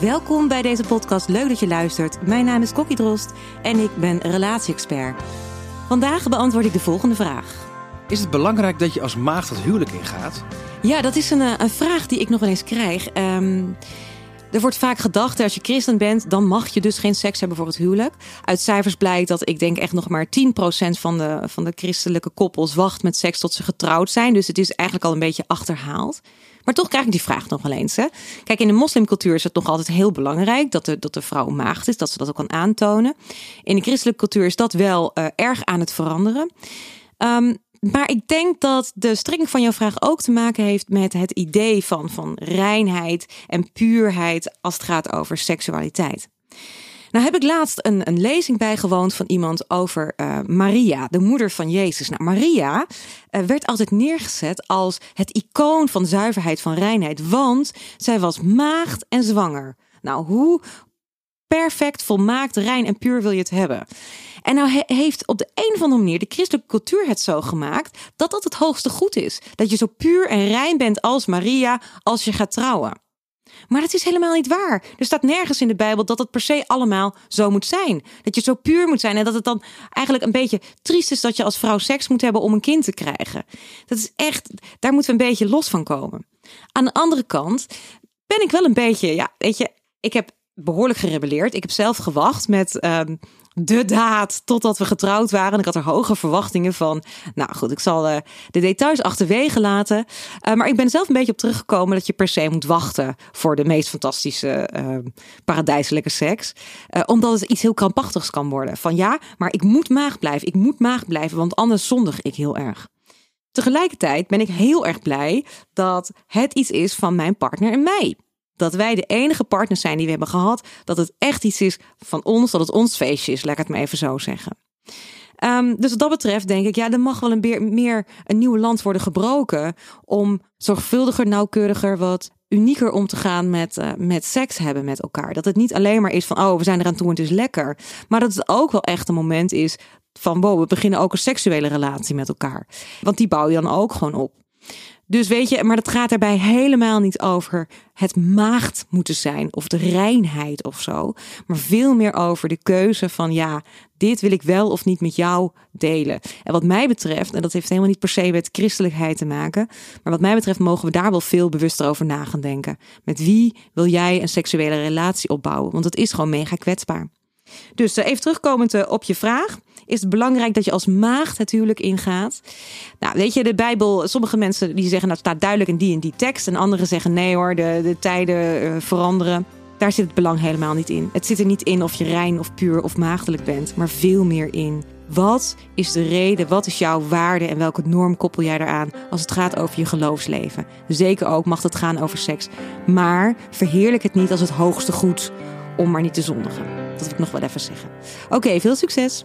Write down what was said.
welkom bij deze podcast. Leuk dat je luistert. Mijn naam is Kokkie Drost en ik ben relatie-expert. Vandaag beantwoord ik de volgende vraag. Is het belangrijk dat je als maagd het huwelijk ingaat? Ja, dat is een, eh, een vraag die ik nog wel eens krijg. Ehm, er wordt vaak gedacht, als je christen bent, dan mag je dus geen seks hebben voor het huwelijk. Uit cijfers blijkt dat ik denk echt nog maar 10% van de, van de christelijke koppels wacht met seks tot ze getrouwd zijn. Dus het is eigenlijk al een beetje achterhaald. Maar toch krijg ik die vraag nog wel eens. Hè? Kijk, in de moslimcultuur is het nog altijd heel belangrijk dat de, dat de vrouw maagd is, dat ze dat ook kan aantonen. In de christelijke cultuur is dat wel uh, erg aan het veranderen. Um, maar ik denk dat de strekking van jouw vraag ook te maken heeft met het idee van, van reinheid en puurheid als het gaat over seksualiteit. Nou heb ik laatst een, een lezing bijgewoond van iemand over uh, Maria, de moeder van Jezus. Nou, Maria uh, werd altijd neergezet als het icoon van zuiverheid, van reinheid, want zij was maagd en zwanger. Nou, hoe perfect, volmaakt, rein en puur wil je het hebben? En nou he heeft op de een of andere manier de christelijke cultuur het zo gemaakt dat dat het hoogste goed is. Dat je zo puur en rein bent als Maria als je gaat trouwen. Maar dat is helemaal niet waar. Er staat nergens in de Bijbel dat het per se allemaal zo moet zijn. Dat je zo puur moet zijn en dat het dan eigenlijk een beetje triest is dat je als vrouw seks moet hebben om een kind te krijgen. Dat is echt, daar moeten we een beetje los van komen. Aan de andere kant ben ik wel een beetje, ja, weet je, ik heb behoorlijk gerebelleerd. Ik heb zelf gewacht met um, de daad totdat we getrouwd waren. Ik had er hoge verwachtingen van. Nou goed, ik zal uh, de details achterwege laten. Uh, maar ik ben zelf een beetje op teruggekomen dat je per se moet wachten voor de meest fantastische uh, paradijselijke seks. omdat het iets heel krampachtigs kan worden. Van ja, maar ik moet maag blijven. Ik moet maag blijven, want anders zondig ik heel erg. Tegelijkertijd ben ik heel erg blij dat het iets is van mijn partner en mij dat wij de enige partners zijn die we hebben gehad. Dat het echt iets is van ons, dat het ons feestje is, laat ik het maar even zo zeggen. Um, dus wat dat betreft denk ik, ja, er mag wel een meer, meer een nieuwe land worden gebroken om zorgvuldiger, nauwkeuriger, wat unieker om te gaan met, uh, met seks hebben met elkaar. Dat het niet alleen maar is van, oh, we zijn eraan toe en het is lekker. Maar dat het ook wel echt een moment is van, wow, we beginnen ook een seksuele relatie met elkaar. Want die bouw je dan ook gewoon op. Dus weet je, maar dat gaat daarbij helemaal niet over het maagd moeten zijn of de reinheid of zo. Maar veel meer over de keuze van ja, dit wil ik wel of niet met jou delen. En wat mij betreft, en dat heeft helemaal niet per se met christelijkheid te maken. Maar wat mij betreft mogen we daar wel veel bewuster over na gaan denken. Met wie wil jij een seksuele relatie opbouwen? Want het is gewoon mega kwetsbaar. Dus eh, even terugkomend eh, op je vraag is het belangrijk dat je als maagd het huwelijk ingaat. Nou, weet je, de Bijbel, sommige mensen die zeggen dat staat duidelijk in die en die tekst. En anderen zeggen nee hoor, de, de tijden uh, veranderen. Daar zit het belang helemaal niet in. Het zit er niet in of je rein of puur of maagdelijk bent, maar veel meer in. Wat is de reden? Wat is jouw waarde en welke norm koppel jij eraan als het gaat over je geloofsleven? Zeker ook mag het gaan over seks. Maar verheerlijk het niet als het hoogste goed om maar niet te zondigen. Dat wil ik nog wel even zeggen. Oké, veel succes!